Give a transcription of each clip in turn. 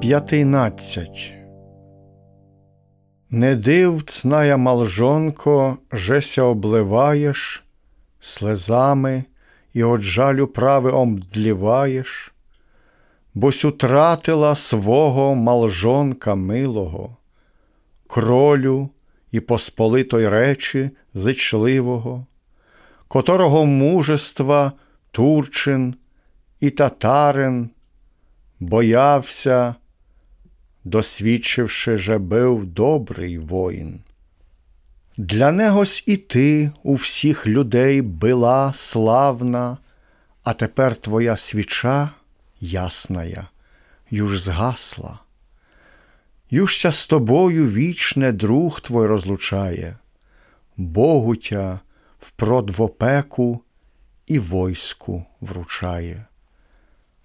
дев'ятийнадцять. Не див, цная малжонко, жеся обливаєш слезами і от жалю прави омдліваєш, бось утратила свого малжонка милого, кролю і посполитой речі зичливого, которого мужества Турчин і татарин боявся, досвідчивши, же бив добрий воїн. Для негось і ти у всіх людей била славна, а тепер твоя свіча ясная, юж згасла. Южся з тобою вічне друг твой розлучає, Богу тя в продвопеку і войску вручає.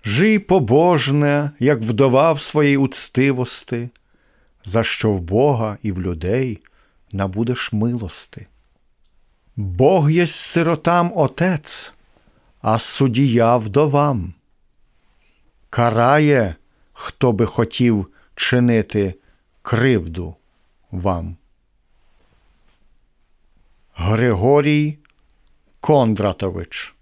Жий побожне, як вдова в своїй уцтивости, за що в Бога і в людей набудеш милости. Бог єсть сиротам Отець, а судія вдовам. Карає, хто би хотів чинити кривду вам. Григорій Кондратович